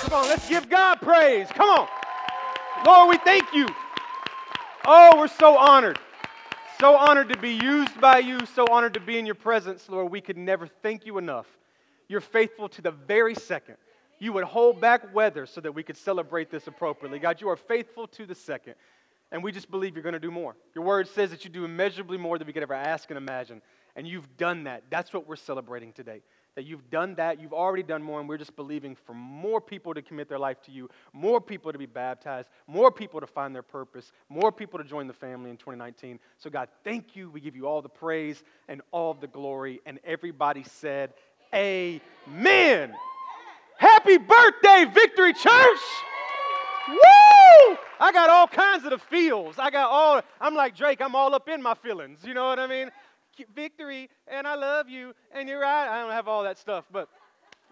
Come on, let's give God praise. Come on. Lord, we thank you. Oh, we're so honored. So honored to be used by you, so honored to be in your presence, Lord. We could never thank you enough. You're faithful to the very second. You would hold back weather so that we could celebrate this appropriately. God, you are faithful to the second. And we just believe you're going to do more. Your word says that you do immeasurably more than we could ever ask and imagine. And you've done that. That's what we're celebrating today. That you've done that. You've already done more. And we're just believing for more people to commit their life to you, more people to be baptized, more people to find their purpose, more people to join the family in 2019. So, God, thank you. We give you all the praise and all the glory. And everybody said, Amen. Happy birthday, Victory Church! Woo! I got all kinds of the feels. I got all, I'm like Drake, I'm all up in my feelings. You know what I mean? Victory, and I love you, and you're right. I don't have all that stuff, but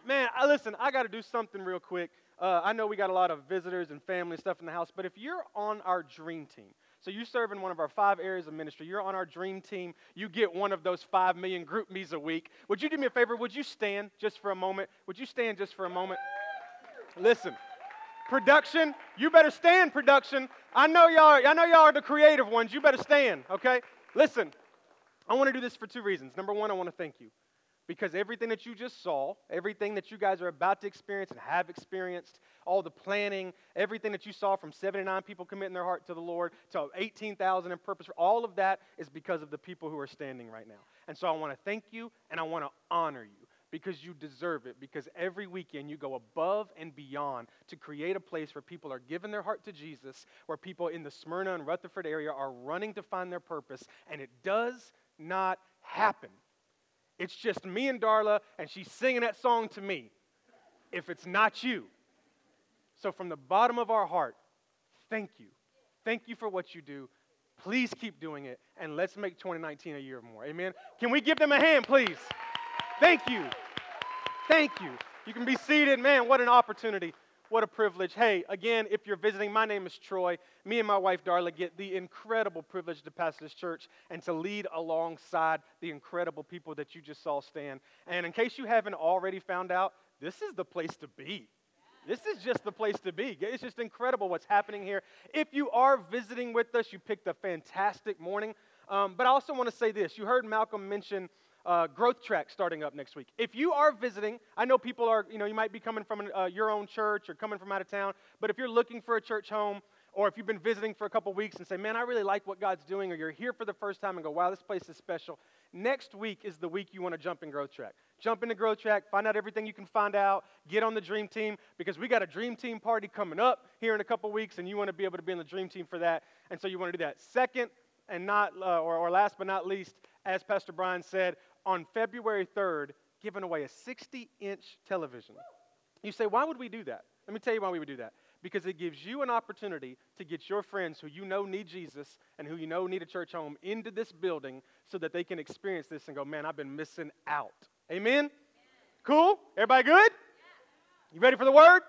man, I, listen, I got to do something real quick. Uh, I know we got a lot of visitors and family stuff in the house, but if you're on our dream team, so you serve in one of our five areas of ministry, you're on our dream team, you get one of those five million GroupMes a week. Would you do me a favor? Would you stand just for a moment? Would you stand just for a moment? Listen. Production, you better stand, production. I know y'all, I know y'all are the creative ones. You better stand, okay? Listen, I want to do this for two reasons. Number one, I want to thank you. Because everything that you just saw, everything that you guys are about to experience and have experienced, all the planning, everything that you saw from 79 people committing their heart to the Lord to 18,000 in purpose, all of that is because of the people who are standing right now. And so I want to thank you and I want to honor you because you deserve it. Because every weekend you go above and beyond to create a place where people are giving their heart to Jesus, where people in the Smyrna and Rutherford area are running to find their purpose, and it does not happen. It's just me and Darla, and she's singing that song to me. If it's not you. So, from the bottom of our heart, thank you. Thank you for what you do. Please keep doing it, and let's make 2019 a year more. Amen. Can we give them a hand, please? Thank you. Thank you. You can be seated. Man, what an opportunity. What a privilege. Hey, again, if you're visiting, my name is Troy. Me and my wife, Darla, get the incredible privilege to pastor this church and to lead alongside the incredible people that you just saw stand. And in case you haven't already found out, this is the place to be. This is just the place to be. It's just incredible what's happening here. If you are visiting with us, you picked a fantastic morning. Um, but I also want to say this. You heard Malcolm mention uh, growth track starting up next week. If you are visiting, I know people are, you know, you might be coming from an, uh, your own church or coming from out of town, but if you're looking for a church home, or if you've been visiting for a couple weeks and say, man, I really like what God's doing, or you're here for the first time and go, wow, this place is special, next week is the week you want to jump in Growth Track. Jump into Growth Track, find out everything you can find out, get on the Dream Team, because we got a Dream Team party coming up here in a couple weeks, and you want to be able to be in the Dream Team for that, and so you want to do that. Second, and not, uh, or, or last but not least, as Pastor Brian said, on February 3rd, giving away a 60 inch television. You say, why would we do that? Let me tell you why we would do that. Because it gives you an opportunity to get your friends who you know need Jesus and who you know need a church home into this building so that they can experience this and go, man, I've been missing out. Amen? Cool? Everybody good? You ready for the word?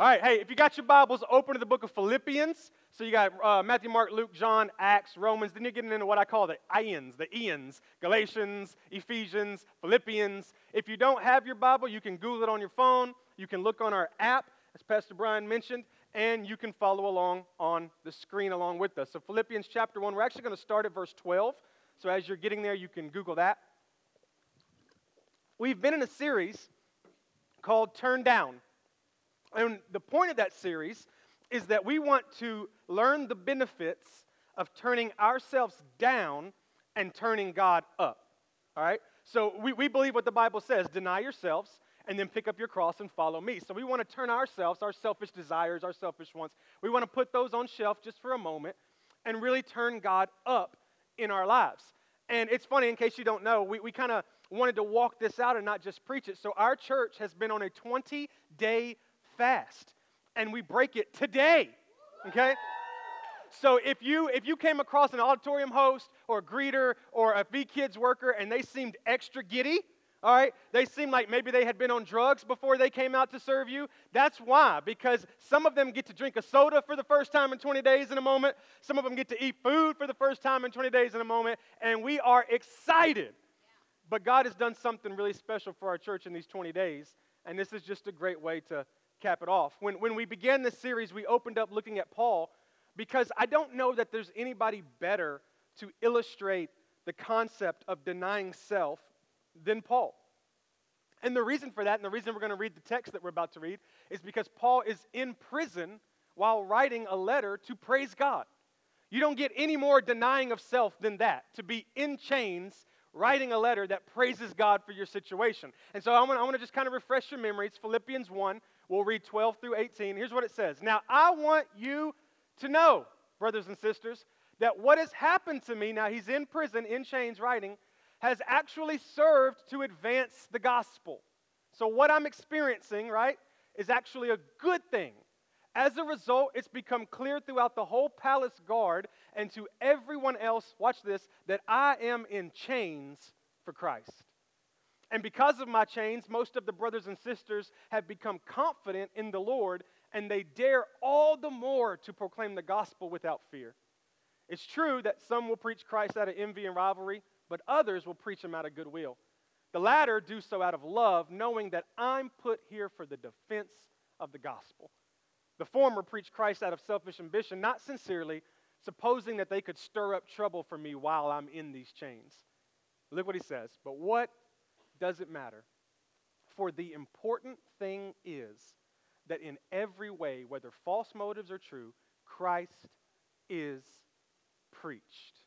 All right, hey, if you got your Bibles, open to the book of Philippians. So you got uh, Matthew, Mark, Luke, John, Acts, Romans. Then you're getting into what I call the Ians, the Ians Galatians, Ephesians, Philippians. If you don't have your Bible, you can Google it on your phone. You can look on our app, as Pastor Brian mentioned, and you can follow along on the screen along with us. So, Philippians chapter 1, we're actually going to start at verse 12. So, as you're getting there, you can Google that. We've been in a series called Turn Down. And the point of that series is that we want to learn the benefits of turning ourselves down and turning God up. All right? So we, we believe what the Bible says deny yourselves and then pick up your cross and follow me. So we want to turn ourselves, our selfish desires, our selfish wants, we want to put those on shelf just for a moment and really turn God up in our lives. And it's funny, in case you don't know, we, we kind of wanted to walk this out and not just preach it. So our church has been on a 20 day fast, and we break it today. Okay? So if you if you came across an auditorium host or a greeter or a V Kids worker and they seemed extra giddy, all right, they seemed like maybe they had been on drugs before they came out to serve you. That's why, because some of them get to drink a soda for the first time in 20 days in a moment. Some of them get to eat food for the first time in 20 days in a moment, and we are excited. But God has done something really special for our church in these 20 days, and this is just a great way to cap it off. When, when we began this series, we opened up looking at Paul because I don't know that there's anybody better to illustrate the concept of denying self than Paul. And the reason for that, and the reason we're going to read the text that we're about to read, is because Paul is in prison while writing a letter to praise God. You don't get any more denying of self than that, to be in chains writing a letter that praises God for your situation. And so I want, I want to just kind of refresh your memories. Philippians 1, we'll read 12 through 18. Here's what it says Now I want you to know, brothers and sisters, that what has happened to me, now he's in prison, in chains, writing, has actually served to advance the gospel. So what I'm experiencing, right, is actually a good thing. As a result, it's become clear throughout the whole palace guard and to everyone else, watch this, that I am in chains for Christ. And because of my chains, most of the brothers and sisters have become confident in the Lord and they dare all the more to proclaim the gospel without fear. It's true that some will preach Christ out of envy and rivalry, but others will preach him out of goodwill. The latter do so out of love, knowing that I'm put here for the defense of the gospel. The former preach Christ out of selfish ambition, not sincerely, supposing that they could stir up trouble for me while I'm in these chains. Look what he says. But what does it matter? For the important thing is that in every way, whether false motives or true, Christ is preached.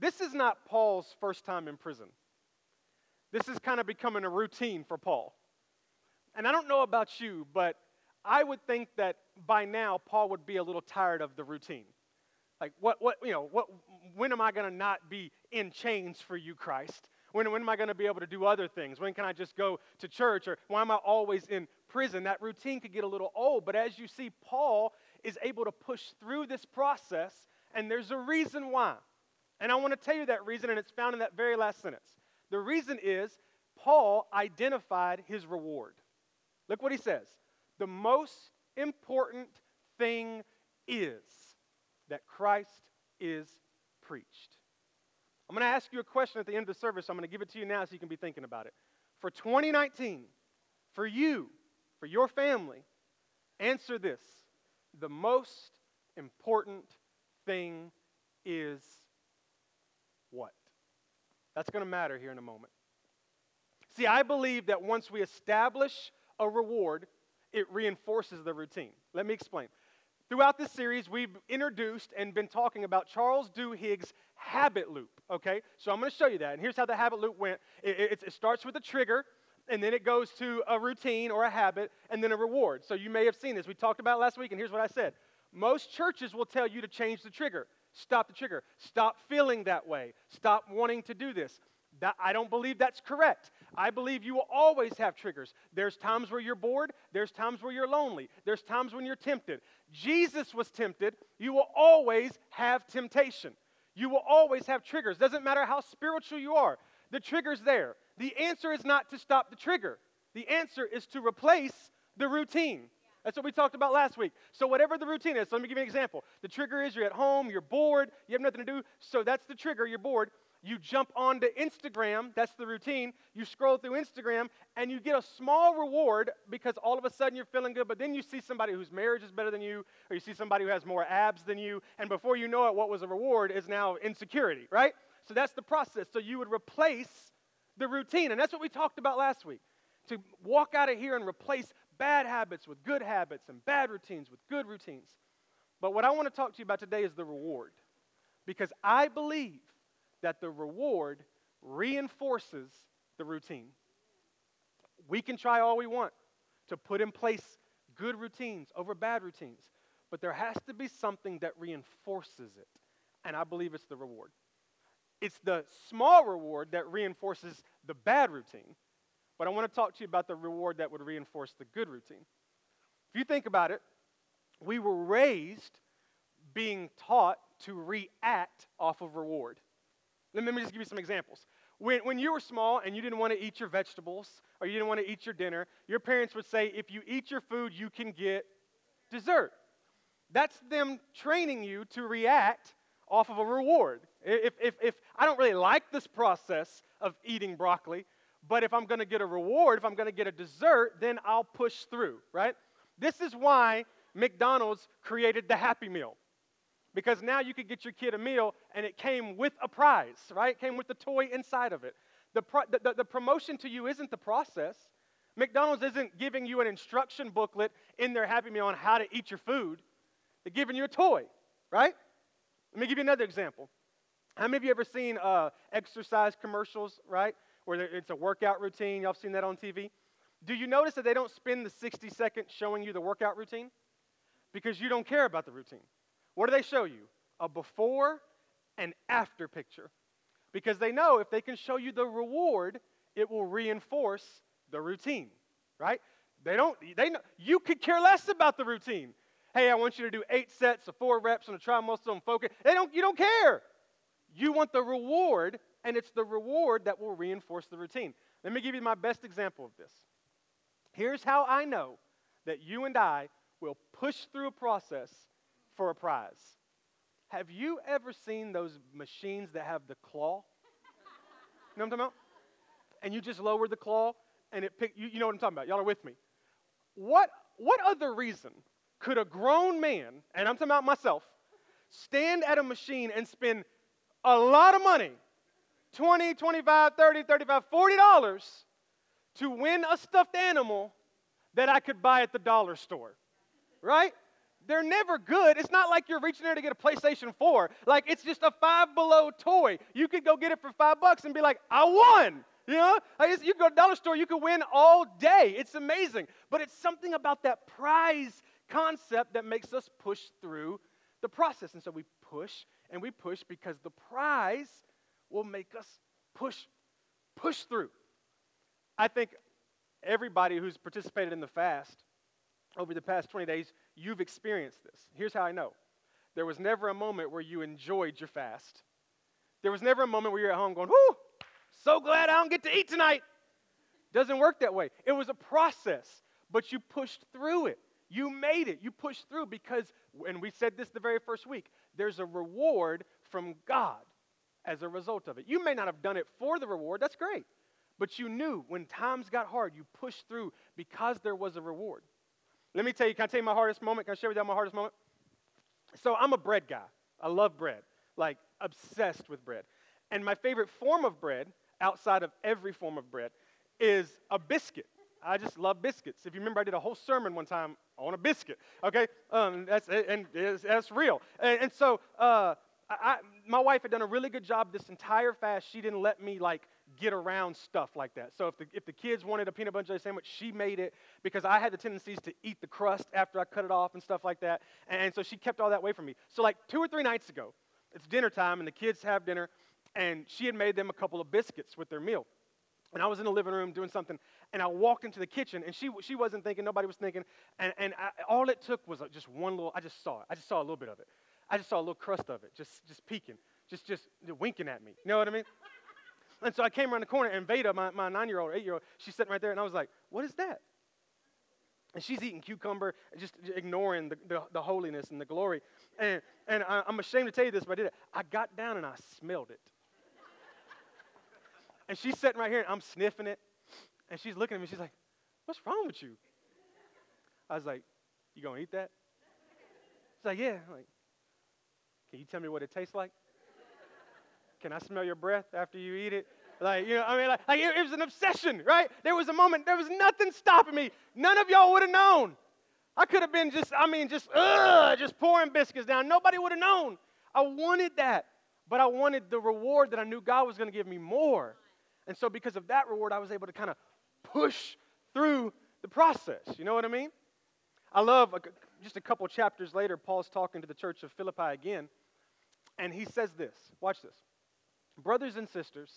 This is not Paul's first time in prison. This is kind of becoming a routine for Paul. And I don't know about you, but I would think that by now Paul would be a little tired of the routine. Like, what, what, you know, what, when am I going to not be in chains for you, Christ? When, when am I going to be able to do other things? When can I just go to church? Or why am I always in prison? That routine could get a little old. But as you see, Paul is able to push through this process, and there's a reason why. And I want to tell you that reason, and it's found in that very last sentence. The reason is Paul identified his reward. Look what he says the most important thing is that Christ is preached. I'm going to ask you a question at the end of the service. I'm going to give it to you now so you can be thinking about it. For 2019, for you, for your family, answer this. The most important thing is what? That's going to matter here in a moment. See, I believe that once we establish a reward, it reinforces the routine. Let me explain. Throughout this series, we've introduced and been talking about Charles Duhigg's habit loop, okay? So I'm going to show you that. And here's how the habit loop went it, it, it starts with a trigger, and then it goes to a routine or a habit, and then a reward. So you may have seen this. We talked about last week, and here's what I said. Most churches will tell you to change the trigger. Stop the trigger. Stop feeling that way. Stop wanting to do this. That, I don't believe that's correct. I believe you will always have triggers. There's times where you're bored, there's times where you're lonely, there's times when you're tempted. Jesus was tempted. You will always have temptation. You will always have triggers. Doesn't matter how spiritual you are, the trigger's there. The answer is not to stop the trigger, the answer is to replace the routine. That's what we talked about last week. So, whatever the routine is, so let me give you an example. The trigger is you're at home, you're bored, you have nothing to do. So, that's the trigger, you're bored. You jump onto Instagram, that's the routine. You scroll through Instagram and you get a small reward because all of a sudden you're feeling good, but then you see somebody whose marriage is better than you, or you see somebody who has more abs than you, and before you know it, what was a reward is now insecurity, right? So that's the process. So you would replace the routine, and that's what we talked about last week. To walk out of here and replace bad habits with good habits and bad routines with good routines. But what I want to talk to you about today is the reward. Because I believe that the reward reinforces the routine. We can try all we want to put in place good routines over bad routines, but there has to be something that reinforces it, and I believe it's the reward. It's the small reward that reinforces the bad routine, but I want to talk to you about the reward that would reinforce the good routine. If you think about it, we were raised being taught to react off of reward. Let me just give you some examples. When, when you were small and you didn't want to eat your vegetables or you didn't want to eat your dinner, your parents would say, if you eat your food, you can get dessert. That's them training you to react off of a reward. If, if, if I don't really like this process of eating broccoli, But if I'm going to get a reward, if I'm going to get a dessert, then I'll push through, right? This is why McDonald's created the Happy Meal. Because now you could get your kid a meal and it came with a prize, right? It came with the toy inside of it. The, pro- the, the, the promotion to you isn't the process. McDonald's isn't giving you an instruction booklet in their Happy Meal on how to eat your food. They're giving you a toy, right? Let me give you another example. How many of you ever seen uh, exercise commercials, right? Where it's a workout routine. Y'all seen that on TV? Do you notice that they don't spend the 60 seconds showing you the workout routine? Because you don't care about the routine. What do they show you? A before and after picture. Because they know if they can show you the reward, it will reinforce the routine, right? They don't, they know, you could care less about the routine. Hey, I want you to do eight sets of four reps on a tri muscle and focus. They don't, you don't care. You want the reward, and it's the reward that will reinforce the routine. Let me give you my best example of this. Here's how I know that you and I will push through a process for a prize. Have you ever seen those machines that have the claw? You know what I'm talking about? And you just lower the claw and it pick you, you know what I'm talking about. Y'all are with me. What what other reason could a grown man, and I'm talking about myself, stand at a machine and spend a lot of money 20 25 30 35 40 dollars to win a stuffed animal that i could buy at the dollar store right they're never good. It's not like you're reaching there to get a playstation 4 like it's just a five below toy. You could go get it for five bucks and be like i won! You know? You go to dollar store you could win all day. It's amazing. But it's something about that prize concept that makes us push through the process. And so we push and we push because the prize will make us push, push through. I think everybody who's participated in the fast over the past 20 days, you've experienced this. Here's how I know there was never a moment where you enjoyed your fast. There was never a moment where you're at home going, whoo, so glad I don't get to eat tonight. Doesn't work that way. It was a process, but you pushed through it. You made it. You pushed through because, and we said this the very first week, there's a reward from God as a result of it. You may not have done it for the reward, that's great. But you knew when times got hard, you pushed through because there was a reward. Let me tell you, can I tell you my hardest moment? Can I share with you my hardest moment? So I'm a bread guy. I love bread, like obsessed with bread. And my favorite form of bread, outside of every form of bread, is a biscuit. I just love biscuits. If you remember, I did a whole sermon one time on a biscuit. Okay, um, that's and that's real. And, and so, uh, I, my wife had done a really good job this entire fast. She didn't let me like get around stuff like that. So if the if the kids wanted a peanut butter jelly sandwich, she made it because I had the tendencies to eat the crust after I cut it off and stuff like that. And so she kept all that away from me. So like two or three nights ago, it's dinner time and the kids have dinner, and she had made them a couple of biscuits with their meal. And I was in the living room doing something, and I walked into the kitchen, and she, she wasn't thinking, nobody was thinking, and, and I, all it took was just one little, I just saw it. I just saw a little bit of it. I just saw a little crust of it, just, just peeking, just, just winking at me. You know what I mean? And so I came around the corner, and Veda, my, my nine-year-old eight-year-old, she's sitting right there, and I was like, what is that? And she's eating cucumber, just ignoring the, the, the holiness and the glory. And, and I, I'm ashamed to tell you this, but I did it. I got down and I smelled it. And she's sitting right here, and I'm sniffing it. And she's looking at me, she's like, What's wrong with you? I was like, You gonna eat that? She's like, Yeah. I'm like, Can you tell me what it tastes like? Can I smell your breath after you eat it? Like, you know, I mean, like, like it, it was an obsession, right? There was a moment, there was nothing stopping me. None of y'all would have known. I could have been just, I mean, just, ugh, just pouring biscuits down. Nobody would have known. I wanted that, but I wanted the reward that I knew God was going to give me more. And so, because of that reward, I was able to kind of push through the process. You know what I mean? I love just a couple chapters later, Paul's talking to the church of Philippi again, and he says this Watch this. Brothers and sisters,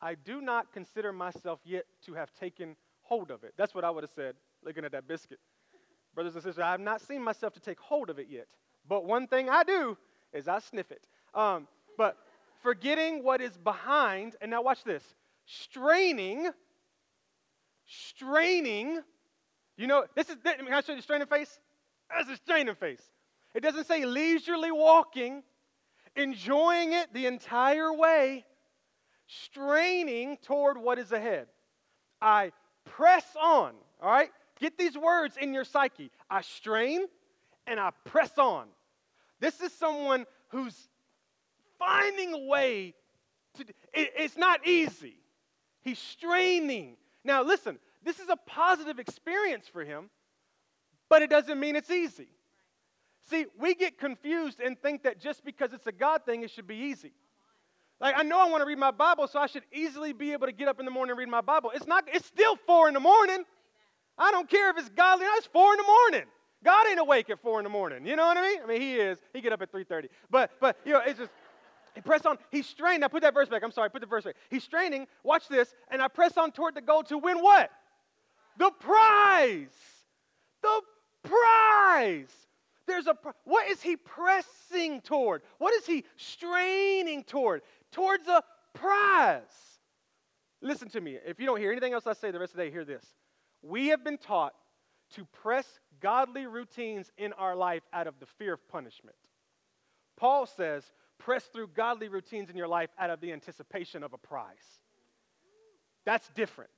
I do not consider myself yet to have taken hold of it. That's what I would have said looking at that biscuit. Brothers and sisters, I have not seen myself to take hold of it yet. But one thing I do is I sniff it. Um, but forgetting what is behind, and now watch this straining, straining. You know, this is, can I show you the straining face? That's a straining face. It doesn't say leisurely walking, enjoying it the entire way, straining toward what is ahead. I press on. All right? Get these words in your psyche. I strain and I press on. This is someone who's finding a way to, it, it's not easy. He's straining. Now, listen, this is a positive experience for him, but it doesn't mean it's easy. See, we get confused and think that just because it's a God thing, it should be easy. Like, I know I want to read my Bible, so I should easily be able to get up in the morning and read my Bible. It's not, it's still four in the morning. I don't care if it's godly, or not, it's four in the morning. God ain't awake at four in the morning. You know what I mean? I mean, he is. He get up at 3.30. But, but, you know, it's just, he press on. He's straining. Now put that verse back. I'm sorry, put the verse back. He's straining. Watch this. And I press on toward the goal to win what? The prize. The prize. There's a what is he pressing toward? What is he straining toward? Towards a prize. Listen to me. If you don't hear anything else I say the rest of the day, hear this. We have been taught to press godly routines in our life out of the fear of punishment. Paul says, press through godly routines in your life out of the anticipation of a prize. That's different.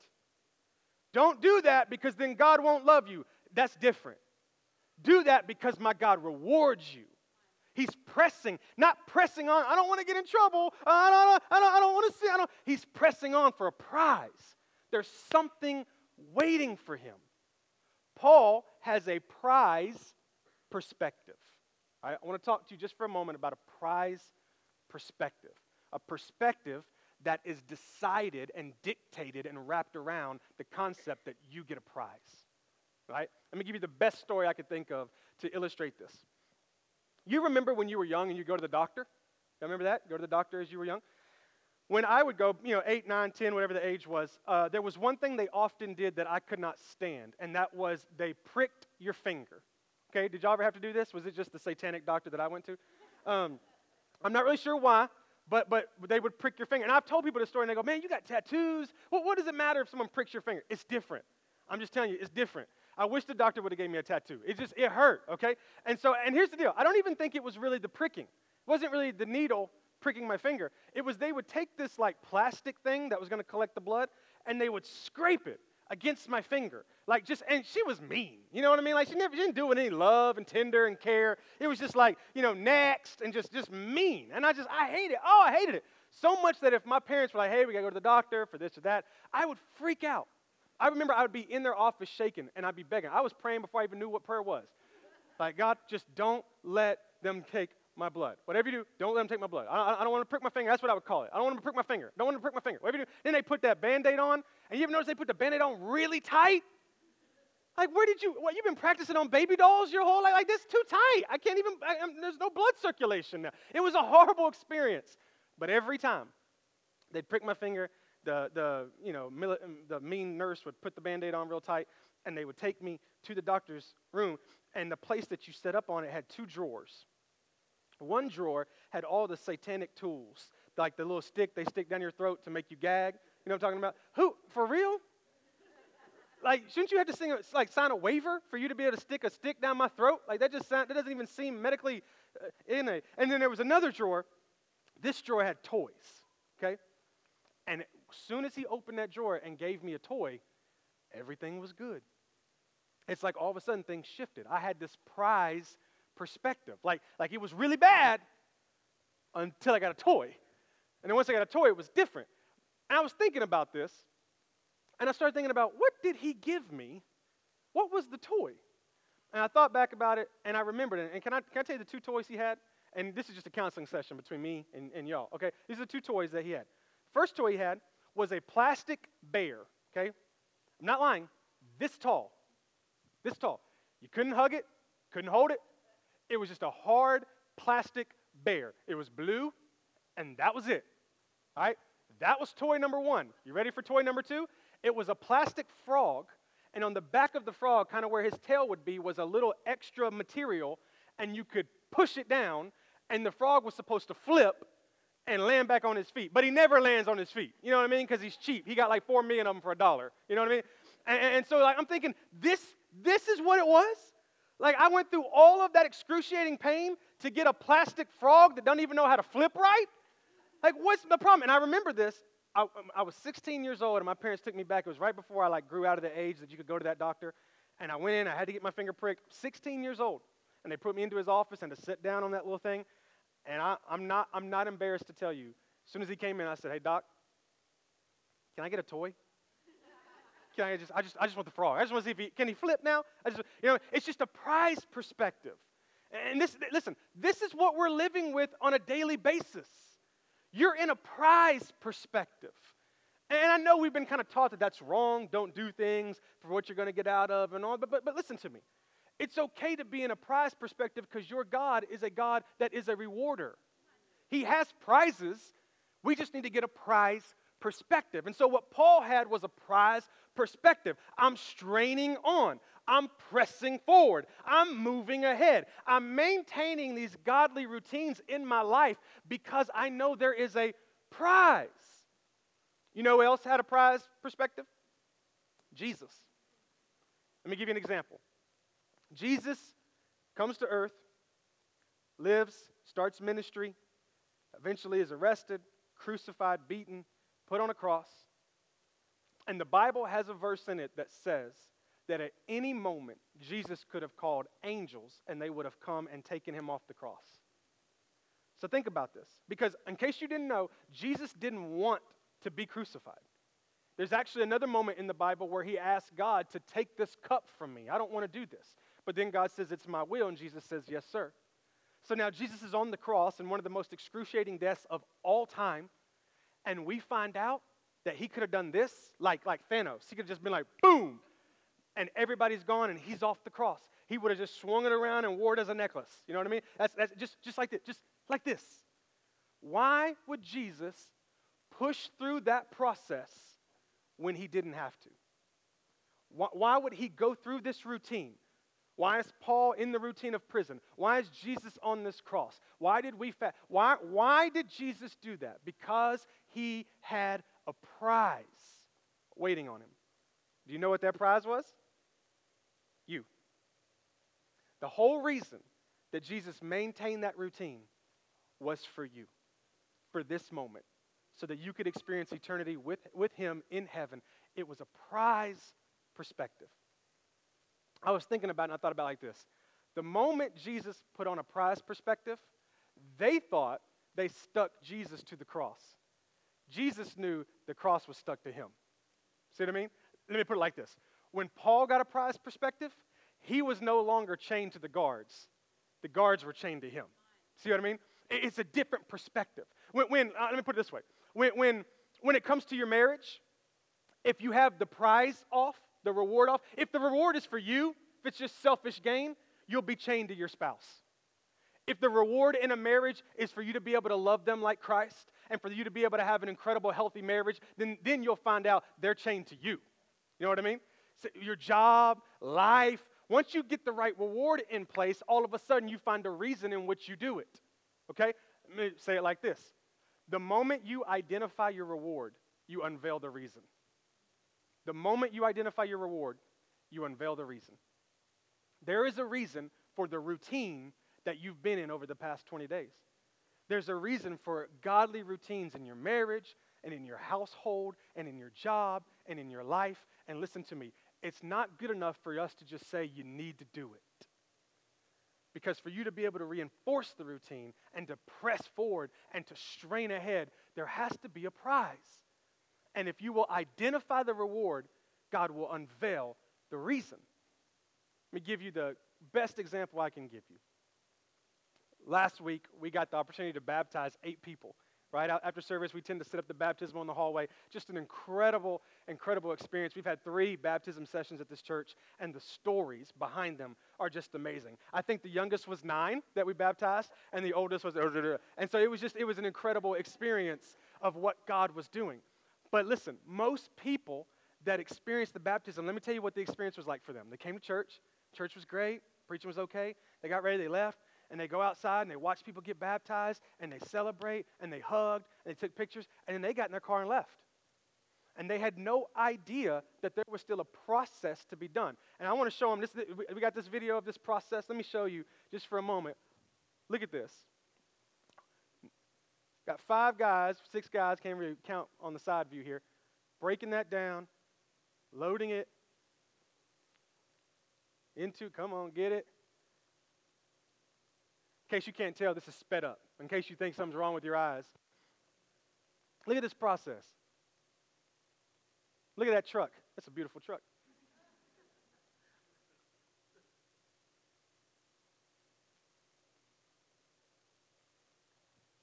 Don't do that because then God won't love you. That's different. Do that because my God rewards you. He's pressing, not pressing on. I don't want to get in trouble. I don't, I don't, I don't want to see. I don't. He's pressing on for a prize. There's something waiting for him. Paul has a prize perspective. I want to talk to you just for a moment about a prize perspective. A perspective that is decided and dictated and wrapped around the concept that you get a prize. Right? Let me give you the best story I could think of to illustrate this. You remember when you were young and you go to the doctor? You remember that? Go to the doctor as you were young? When I would go, you know, 8, 9, 10, whatever the age was, uh, there was one thing they often did that I could not stand, and that was they pricked your finger. Okay, did y'all ever have to do this? Was it just the satanic doctor that I went to? Um, I'm not really sure why, but, but they would prick your finger. And I've told people the story, and they go, Man, you got tattoos. Well, what does it matter if someone pricks your finger? It's different. I'm just telling you, it's different. I wish the doctor would have gave me a tattoo. It just, it hurt, okay? And so, and here's the deal. I don't even think it was really the pricking. It wasn't really the needle pricking my finger. It was they would take this like plastic thing that was going to collect the blood, and they would scrape it against my finger. Like just, and she was mean. You know what I mean? Like she never, she didn't do it with any love and tender and care. It was just like, you know, next and just, just mean. And I just, I hate it. Oh, I hated it. So much that if my parents were like, hey, we got to go to the doctor for this or that, I would freak out. I remember I would be in their office shaking and I'd be begging. I was praying before I even knew what prayer was. Like, God, just don't let them take my blood. Whatever you do, don't let them take my blood. I, I don't want to prick my finger. That's what I would call it. I don't want to prick my finger. Don't want to prick my finger. Whatever you do. Then they put that band aid on, and you ever notice they put the band aid on really tight? Like, where did you, what, you've been practicing on baby dolls your whole life? Like, this too tight. I can't even, I, there's no blood circulation now. It was a horrible experience. But every time they'd prick my finger, the, the, you know, the mean nurse would put the band aid on real tight, and they would take me to the doctor's room. And the place that you set up on it had two drawers. One drawer had all the satanic tools, like the little stick they stick down your throat to make you gag. You know what I'm talking about? Who, for real? Like, shouldn't you have to sing a, like sign a waiver for you to be able to stick a stick down my throat? Like that just sound, that doesn't even seem medically uh, in it. And then there was another drawer. This drawer had toys. Okay, and soon as he opened that drawer and gave me a toy, everything was good. It's like all of a sudden things shifted. I had this prize perspective. Like, like it was really bad until I got a toy. And then once I got a toy, it was different. And I was thinking about this, and I started thinking about what did he give me? What was the toy? And I thought back about it, and I remembered it. And can I, can I tell you the two toys he had? And this is just a counseling session between me and, and y'all, okay? These are the two toys that he had. First toy he had was a plastic bear, okay? I'm not lying. This tall. This tall. You couldn't hug it, couldn't hold it, it was just a hard plastic bear. It was blue, and that was it. All right? That was toy number one. You ready for toy number two? It was a plastic frog, and on the back of the frog, kind of where his tail would be, was a little extra material, and you could push it down, and the frog was supposed to flip and land back on his feet. But he never lands on his feet. You know what I mean? Because he's cheap. He got like four million of them for a dollar. You know what I mean? And, and so like, I'm thinking, this, this is what it was? Like, I went through all of that excruciating pain to get a plastic frog that doesn't even know how to flip right? Like, what's the problem? And I remember this. I, um, I was 16 years old, and my parents took me back. It was right before I like grew out of the age that you could go to that doctor. And I went in. I had to get my finger pricked. 16 years old, and they put me into his office and to sit down on that little thing. And I, I'm not I'm not embarrassed to tell you. As soon as he came in, I said, "Hey, doc, can I get a toy?" Can I just, I just, I just want the frog. I just want to see if he, can he flip now? I just, you know, it's just a prize perspective. And this, listen, this is what we're living with on a daily basis. You're in a prize perspective. And I know we've been kind of taught that that's wrong. Don't do things for what you're going to get out of and all. But, but, but listen to me. It's okay to be in a prize perspective because your God is a God that is a rewarder. He has prizes. We just need to get a prize perspective. And so, what Paul had was a prize perspective. I'm straining on, I'm pressing forward, I'm moving ahead, I'm maintaining these godly routines in my life because I know there is a prize. You know who else had a prize perspective? Jesus. Let me give you an example. Jesus comes to earth, lives, starts ministry, eventually is arrested, crucified, beaten, put on a cross. And the Bible has a verse in it that says that at any moment, Jesus could have called angels and they would have come and taken him off the cross. So think about this. Because, in case you didn't know, Jesus didn't want to be crucified. There's actually another moment in the Bible where he asked God to take this cup from me. I don't want to do this. But then God says, It's my will, and Jesus says, Yes, sir. So now Jesus is on the cross in one of the most excruciating deaths of all time and we find out that he could have done this like, like Thanos. He could have just been like, boom, and everybody's gone and he's off the cross. He would have just swung it around and wore it as a necklace. You know what I mean? That's, that's just, just like this, just like this. Why would Jesus push through that process when he didn't have to? Why, why would he go through this routine? Why is Paul in the routine of prison? Why is Jesus on this cross? Why did we fast? Why, why did Jesus do that? Because he had a prize waiting on him. Do you know what that prize was? You. The whole reason that Jesus maintained that routine was for you, for this moment, so that you could experience eternity with, with him in heaven. It was a prize perspective. I was thinking about it and I thought about like this. The moment Jesus put on a prize perspective, they thought they stuck Jesus to the cross. Jesus knew the cross was stuck to him. See what I mean? Let me put it like this. When Paul got a prize perspective, he was no longer chained to the guards. The guards were chained to him. See what I mean? It's a different perspective. When, when uh, let me put it this way. When, when, when it comes to your marriage, if you have the prize off, the reward off. If the reward is for you, if it's just selfish gain, you'll be chained to your spouse. If the reward in a marriage is for you to be able to love them like Christ and for you to be able to have an incredible, healthy marriage, then, then you'll find out they're chained to you. You know what I mean? So your job, life, once you get the right reward in place, all of a sudden you find a reason in which you do it. Okay? Let me say it like this The moment you identify your reward, you unveil the reason. The moment you identify your reward, you unveil the reason. There is a reason for the routine that you've been in over the past 20 days. There's a reason for godly routines in your marriage and in your household and in your job and in your life. And listen to me, it's not good enough for us to just say you need to do it. Because for you to be able to reinforce the routine and to press forward and to strain ahead, there has to be a prize. And if you will identify the reward, God will unveil the reason. Let me give you the best example I can give you. Last week, we got the opportunity to baptize eight people. Right after service, we tend to set up the baptismal in the hallway. Just an incredible, incredible experience. We've had three baptism sessions at this church, and the stories behind them are just amazing. I think the youngest was nine that we baptized, and the oldest was, and so it was just, it was an incredible experience of what God was doing. But listen, most people that experienced the baptism, let me tell you what the experience was like for them. They came to church, church was great, preaching was okay. They got ready, they left, and they go outside and they watch people get baptized, and they celebrate, and they hugged, and they took pictures, and then they got in their car and left. And they had no idea that there was still a process to be done. And I want to show them this. We got this video of this process. Let me show you just for a moment. Look at this. Got five guys, six guys, can't really count on the side view here, breaking that down, loading it into, come on, get it. In case you can't tell, this is sped up. In case you think something's wrong with your eyes. Look at this process. Look at that truck. That's a beautiful truck.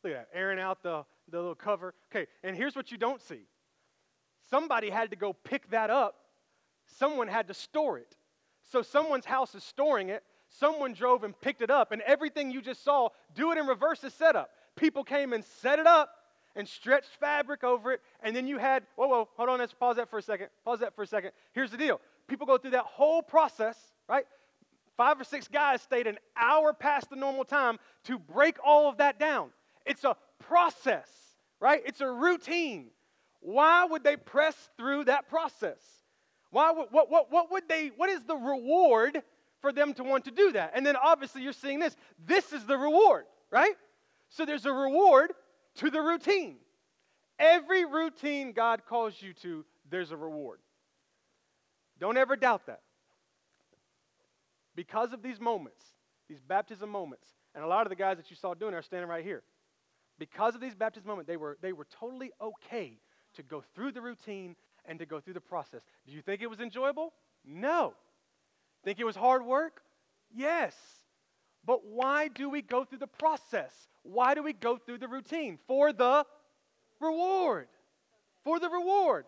Look at that, airing out the, the little cover. Okay, and here's what you don't see somebody had to go pick that up, someone had to store it. So someone's house is storing it, someone drove and picked it up, and everything you just saw, do it in reverse is set up. People came and set it up and stretched fabric over it, and then you had, whoa, whoa, hold on, let's pause that for a second. Pause that for a second. Here's the deal people go through that whole process, right? Five or six guys stayed an hour past the normal time to break all of that down. It's a process, right? It's a routine. Why would they press through that process? Why would, what, what, what would they, what is the reward for them to want to do that? And then obviously you're seeing this. This is the reward, right? So there's a reward to the routine. Every routine God calls you to, there's a reward. Don't ever doubt that. Because of these moments, these baptism moments, and a lot of the guys that you saw doing are standing right here. Because of these baptism moments, they were, they were totally okay to go through the routine and to go through the process. Do you think it was enjoyable? No. Think it was hard work? Yes. But why do we go through the process? Why do we go through the routine? For the reward. For the reward.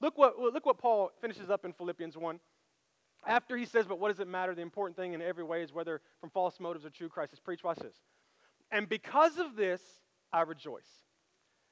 Look what, look what Paul finishes up in Philippians 1. After he says, But what does it matter? The important thing in every way is whether from false motives or true Christ is preached. Watch this. And because of this, I rejoice.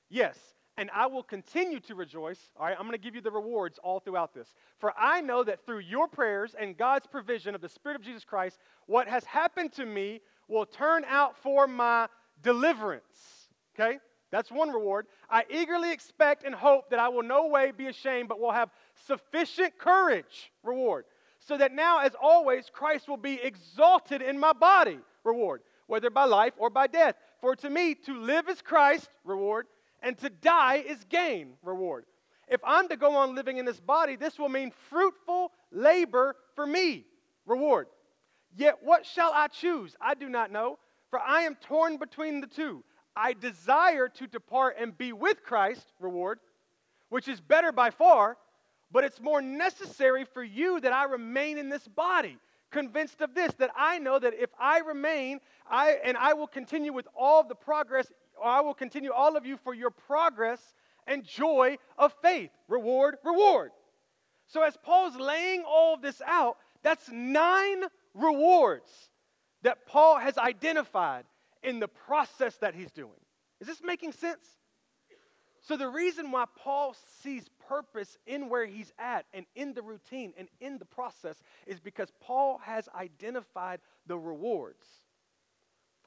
Yes, and I will continue to rejoice. All right, I'm going to give you the rewards all throughout this. For I know that through your prayers and God's provision of the Spirit of Jesus Christ, what has happened to me will turn out for my deliverance. Okay? That's one reward. I eagerly expect and hope that I will no way be ashamed, but will have sufficient courage. Reward. So that now, as always, Christ will be exalted in my body. Reward. Whether by life or by death. For to me, to live is Christ. Reward. And to die is gain. Reward. If I'm to go on living in this body, this will mean fruitful labor for me. Reward. Yet what shall I choose? I do not know, for I am torn between the two. I desire to depart and be with Christ, reward, which is better by far, but it's more necessary for you that I remain in this body. Convinced of this, that I know that if I remain, I and I will continue with all the progress, I will continue all of you for your progress and joy of faith. Reward, reward. So as Paul's laying all of this out, that's nine rewards that Paul has identified in the process that he's doing. Is this making sense? So, the reason why Paul sees purpose in where he's at and in the routine and in the process is because Paul has identified the rewards.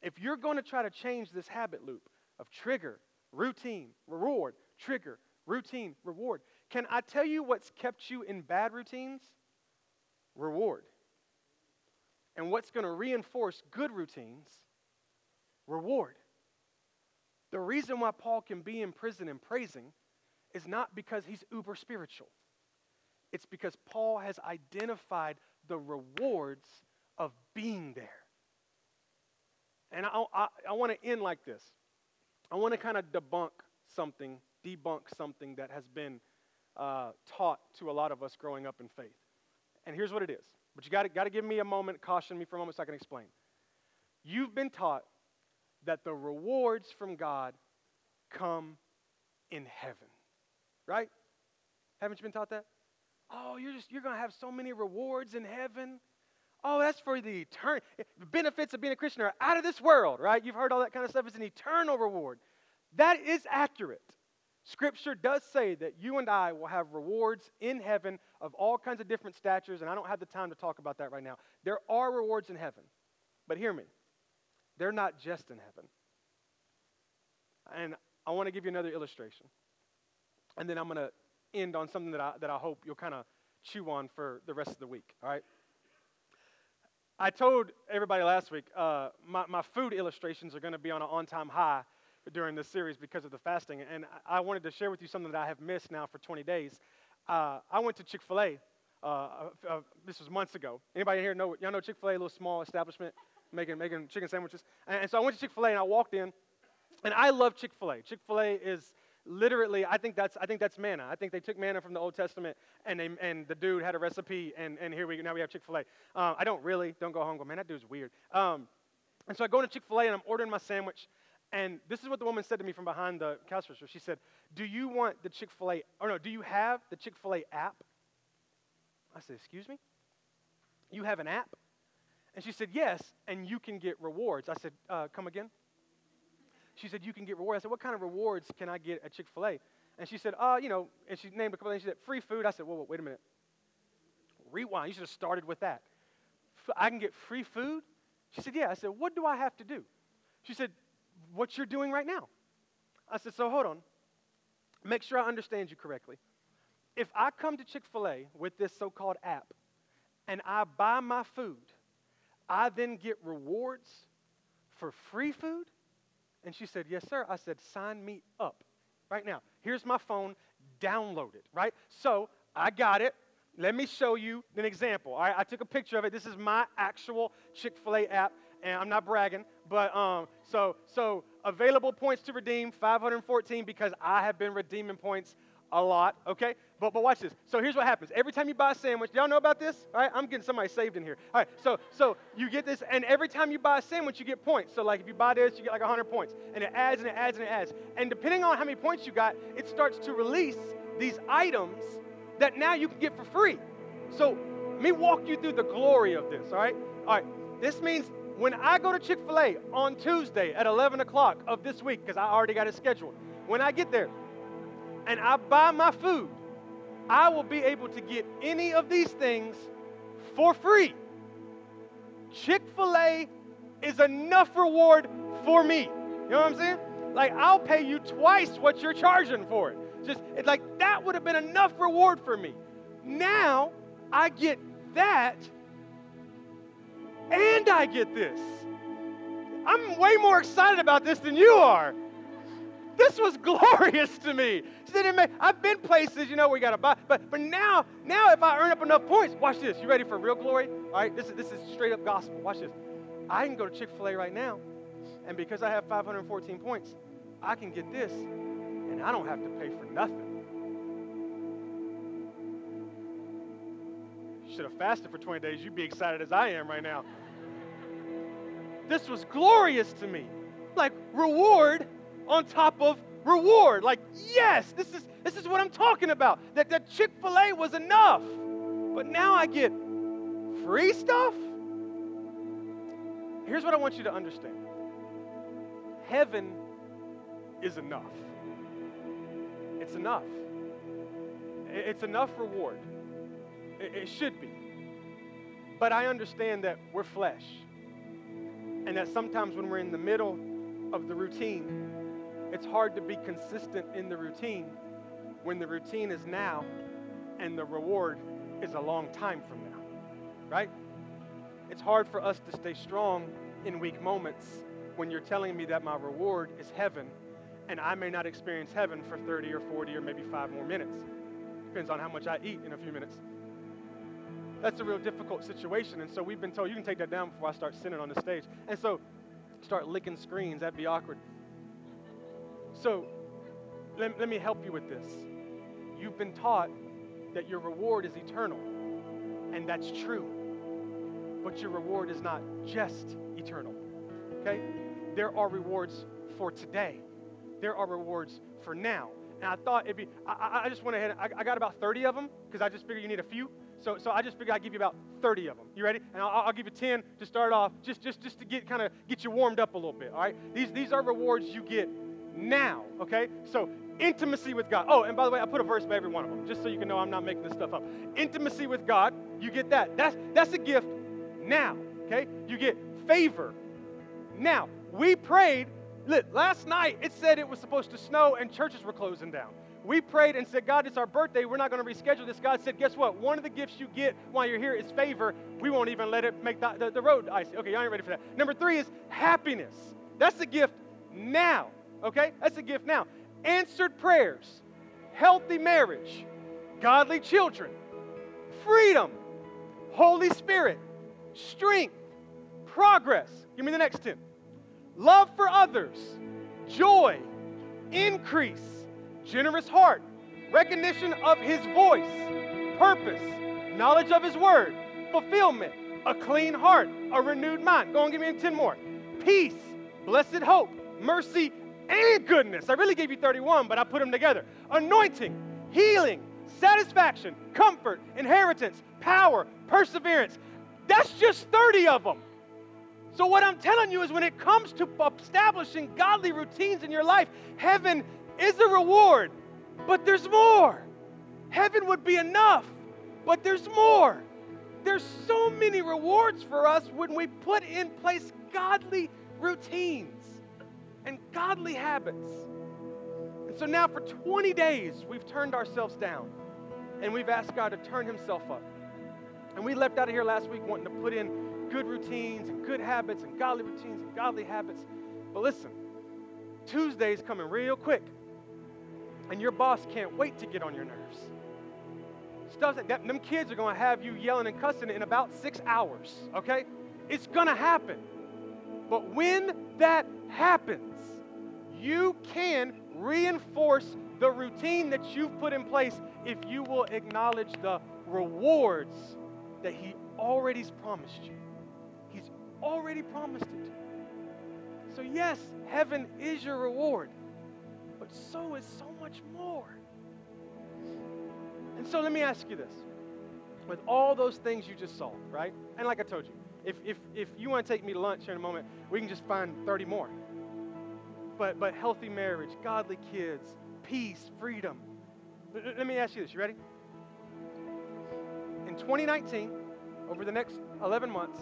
If you're going to try to change this habit loop of trigger, routine, reward, trigger, routine, reward, can I tell you what's kept you in bad routines? Reward. And what's going to reinforce good routines? Reward. The reason why Paul can be in prison and praising is not because he's uber spiritual. It's because Paul has identified the rewards of being there. And I, I, I want to end like this. I want to kind of debunk something, debunk something that has been uh, taught to a lot of us growing up in faith. And here's what it is but you got to give me a moment, caution me for a moment so I can explain. You've been taught that the rewards from God come in heaven, right? Haven't you been taught that? Oh, you're just you're to have so many rewards in heaven. Oh, that's for the eternal. The benefits of being a Christian are out of this world, right? You've heard all that kind of stuff. It's an eternal reward. That is accurate. Scripture does say that you and I will have rewards in heaven of all kinds of different statures, and I don't have the time to talk about that right now. There are rewards in heaven. But hear me, they're not just in heaven. And I want to give you another illustration. And then I'm going to end on something that I, that I hope you'll kind of chew on for the rest of the week, all right? I told everybody last week uh, my, my food illustrations are going to be on an on time high during this series because of the fasting. And I wanted to share with you something that I have missed now for 20 days. Uh, I went to Chick fil A. Uh, uh, this was months ago. Anybody here know? Y'all know Chick Fil A, a little small establishment making making chicken sandwiches. And, and so I went to Chick Fil A and I walked in, and I love Chick Fil A. Chick Fil A is literally i think that's i think that's manna. I think they took manna from the old testament and they and the dude had a recipe and and here we now we have chick-fil-a. Um, i don't really don't go home go man that dude's weird. Um, and so i go to chick-fil-a and i'm ordering my sandwich and this is what the woman said to me from behind the cash register she said do you want the chick-fil-a or no do you have the chick-fil-a app? I said excuse me? You have an app? And she said yes and you can get rewards. I said uh, come again she said, You can get rewards. I said, What kind of rewards can I get at Chick fil A? And she said, uh, you know, and she named a couple things. She said, free food. I said, whoa, whoa, wait a minute. Rewind. You should have started with that. I can get free food? She said, yeah. I said, what do I have to do? She said, what you're doing right now. I said, so hold on. Make sure I understand you correctly. If I come to Chick fil A with this so called app and I buy my food, I then get rewards for free food? And she said, Yes, sir. I said, Sign me up right now. Here's my phone. Download it, right? So I got it. Let me show you an example. All right, I took a picture of it. This is my actual Chick fil A app, and I'm not bragging, but um, so, so available points to redeem 514 because I have been redeeming points a lot, okay? But, but watch this. So here's what happens. Every time you buy a sandwich, y'all know about this? All right, I'm getting somebody saved in here. All right, so, so you get this, and every time you buy a sandwich, you get points. So like if you buy this, you get like 100 points. And it adds and it adds and it adds. And depending on how many points you got, it starts to release these items that now you can get for free. So let me walk you through the glory of this, all right? All right, this means when I go to Chick fil A on Tuesday at 11 o'clock of this week, because I already got it scheduled, when I get there, and I buy my food, I will be able to get any of these things for free. Chick fil A is enough reward for me. You know what I'm saying? Like, I'll pay you twice what you're charging for it. Just it, like that would have been enough reward for me. Now I get that and I get this. I'm way more excited about this than you are. This was glorious to me. I've been places, you know, we got to buy, but but now, now if I earn up enough points, watch this. You ready for real glory? All right, this is this is straight up gospel. Watch this. I can go to Chick Fil A right now, and because I have 514 points, I can get this, and I don't have to pay for nothing. You should have fasted for 20 days. You'd be excited as I am right now. This was glorious to me. Like reward on top of reward. Like, yes, this is this is what I'm talking about. That that Chick-fil-A was enough. But now I get free stuff? Here's what I want you to understand. Heaven is enough. It's enough. It's enough reward. It should be. But I understand that we're flesh. And that sometimes when we're in the middle of the routine, it's hard to be consistent in the routine when the routine is now and the reward is a long time from now, right? It's hard for us to stay strong in weak moments when you're telling me that my reward is heaven and I may not experience heaven for 30 or 40 or maybe five more minutes. Depends on how much I eat in a few minutes. That's a real difficult situation. And so we've been told, you can take that down before I start sinning on the stage. And so start licking screens, that'd be awkward. So let, let me help you with this. You've been taught that your reward is eternal, and that's true. But your reward is not just eternal. Okay? There are rewards for today. There are rewards for now. And I thought it'd be, I, I just went ahead, I, I got about 30 of them because I just figured you need a few. So, so I just figured I'd give you about 30 of them. You ready? And I'll, I'll give you 10 to start off, just, just, just to get kind of get you warmed up a little bit. All right? These, these are rewards you get now, okay? So, intimacy with God. Oh, and by the way, I put a verse by every one of them, just so you can know I'm not making this stuff up. Intimacy with God, you get that. That's, that's a gift now, okay? You get favor now. We prayed, last night it said it was supposed to snow and churches were closing down. We prayed and said, God, it's our birthday. We're not going to reschedule this. God said, guess what? One of the gifts you get while you're here is favor. We won't even let it make the, the, the road icy. Okay, y'all ain't ready for that. Number three is happiness. That's a gift now Okay? That's a gift now. Answered prayers, healthy marriage, godly children, freedom, Holy Spirit, strength, progress. Give me the next 10. Love for others, joy, increase, generous heart, recognition of his voice, purpose, knowledge of his word, fulfillment, a clean heart, a renewed mind. Go and give me 10 more. Peace, blessed hope, mercy, and goodness. I really gave you 31, but I put them together. Anointing, healing, satisfaction, comfort, inheritance, power, perseverance. That's just 30 of them. So, what I'm telling you is when it comes to establishing godly routines in your life, heaven is a reward, but there's more. Heaven would be enough, but there's more. There's so many rewards for us when we put in place godly routines and godly habits. And so now for 20 days, we've turned ourselves down and we've asked God to turn Himself up. And we left out of here last week wanting to put in good routines and good habits and godly routines and godly habits. But listen, Tuesday's coming real quick, and your boss can't wait to get on your nerves. Stuff that, that them kids are going to have you yelling and cussing in about six hours. Okay, it's going to happen. But when that happens, you can reinforce the routine that you've put in place if you will acknowledge the rewards that He already's promised you. He's already promised it. So, yes, heaven is your reward, but so is so much more. And so, let me ask you this with all those things you just saw, right? And like I told you, if, if, if you want to take me to lunch here in a moment, we can just find 30 more. But, but healthy marriage, godly kids, peace, freedom. Let me ask you this. You ready? In 2019, over the next 11 months,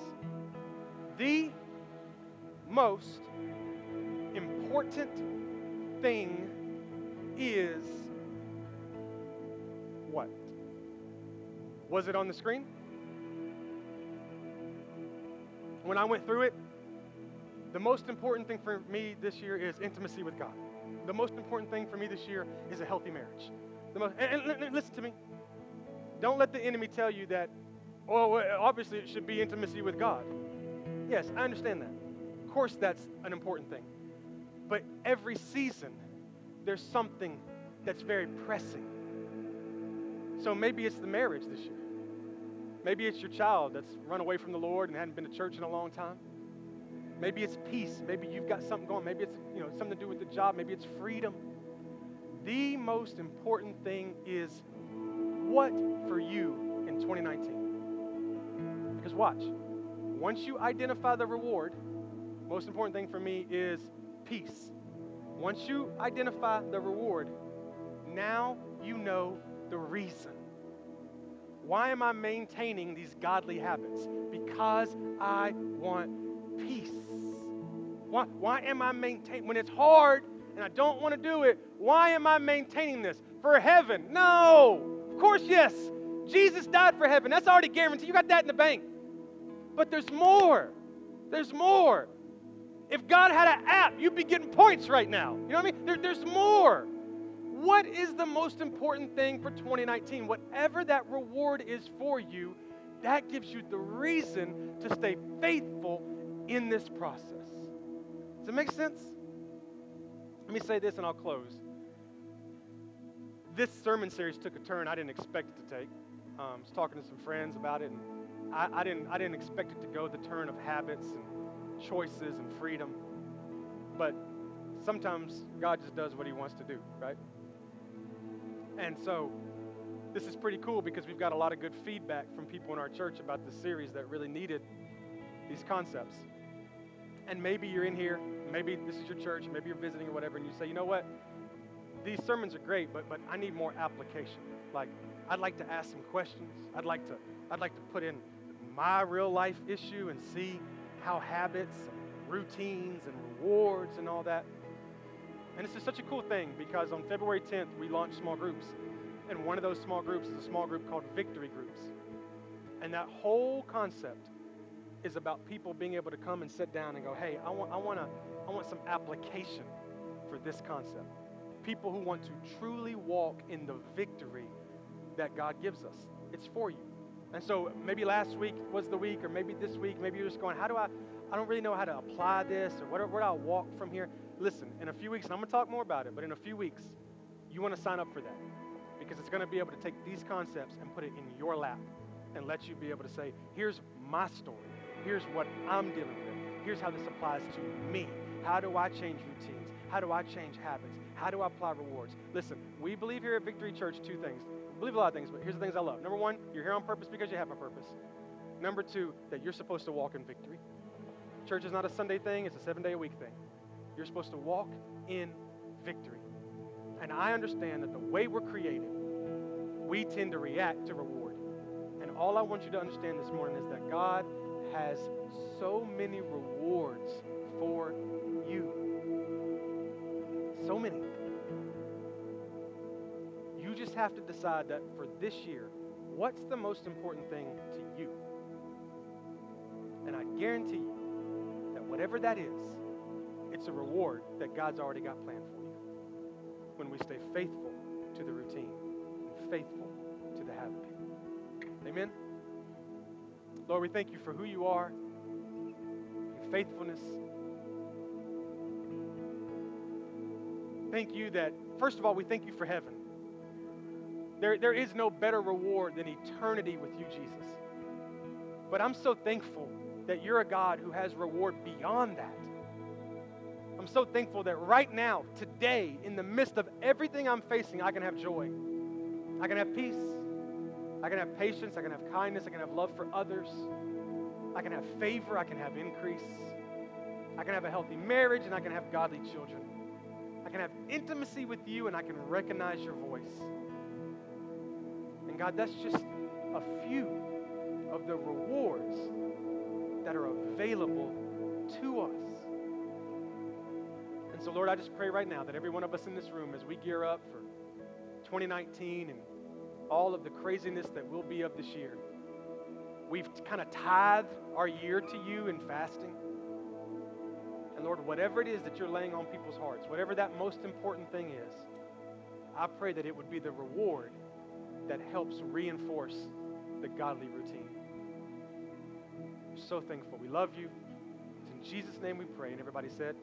the most important thing is what? Was it on the screen? When I went through it, the most important thing for me this year is intimacy with God. The most important thing for me this year is a healthy marriage. The most, and, and, and listen to me. Don't let the enemy tell you that, oh, obviously it should be intimacy with God. Yes, I understand that. Of course, that's an important thing. But every season, there's something that's very pressing. So maybe it's the marriage this year. Maybe it's your child that's run away from the Lord and hadn't been to church in a long time. Maybe it's peace. Maybe you've got something going. Maybe it's you know something to do with the job. Maybe it's freedom. The most important thing is what for you in 2019. Because watch, once you identify the reward, most important thing for me is peace. Once you identify the reward, now you know the reason. Why am I maintaining these godly habits? Because I want peace. Why, why am I maintaining, when it's hard and I don't want to do it, why am I maintaining this? For heaven? No. Of course, yes. Jesus died for heaven. That's already guaranteed. You got that in the bank. But there's more. There's more. If God had an app, you'd be getting points right now. You know what I mean? There, there's more. What is the most important thing for 2019? Whatever that reward is for you, that gives you the reason to stay faithful in this process. Does it make sense? Let me say this and I'll close. This sermon series took a turn I didn't expect it to take. Um, I was talking to some friends about it, and I, I, didn't, I didn't expect it to go the turn of habits and choices and freedom. But sometimes God just does what He wants to do, right? And so this is pretty cool because we've got a lot of good feedback from people in our church about this series that really needed these concepts. And maybe you're in here, maybe this is your church, maybe you're visiting or whatever, and you say, you know what? These sermons are great, but, but I need more application. Like, I'd like to ask some questions. I'd like to, I'd like to put in my real life issue and see how habits and routines and rewards and all that and this is such a cool thing because on February 10th, we launched small groups. And one of those small groups is a small group called Victory Groups. And that whole concept is about people being able to come and sit down and go, hey, I want, I want, to, I want some application for this concept. People who want to truly walk in the victory that God gives us. It's for you. And so maybe last week was the week, or maybe this week, maybe you're just going, how do I, I don't really know how to apply this, or where, where do I walk from here? Listen, in a few weeks, and I'm going to talk more about it, but in a few weeks, you want to sign up for that because it's going to be able to take these concepts and put it in your lap and let you be able to say, here's my story. Here's what I'm dealing with. Here's how this applies to me. How do I change routines? How do I change habits? How do I apply rewards? Listen, we believe here at Victory Church two things. We believe a lot of things, but here's the things I love. Number one, you're here on purpose because you have a purpose. Number two, that you're supposed to walk in victory. Church is not a Sunday thing, it's a seven day a week thing. You're supposed to walk in victory. And I understand that the way we're created, we tend to react to reward. And all I want you to understand this morning is that God has so many rewards for you. So many. You just have to decide that for this year, what's the most important thing to you? And I guarantee you that whatever that is, it's a reward that God's already got planned for you when we stay faithful to the routine and faithful to the habit. Amen? Lord, we thank you for who you are, your faithfulness. Thank you that, first of all, we thank you for heaven. There, there is no better reward than eternity with you, Jesus. But I'm so thankful that you're a God who has reward beyond that. I'm so thankful that right now, today, in the midst of everything I'm facing, I can have joy. I can have peace. I can have patience. I can have kindness. I can have love for others. I can have favor. I can have increase. I can have a healthy marriage and I can have godly children. I can have intimacy with you and I can recognize your voice. And God, that's just a few of the rewards that are available to us. And so, Lord, I just pray right now that every one of us in this room, as we gear up for 2019 and all of the craziness that will be of this year, we've kind of tithed our year to you in fasting. And Lord, whatever it is that you're laying on people's hearts, whatever that most important thing is, I pray that it would be the reward that helps reinforce the godly routine. We're so thankful. We love you. It's in Jesus' name we pray. And everybody said,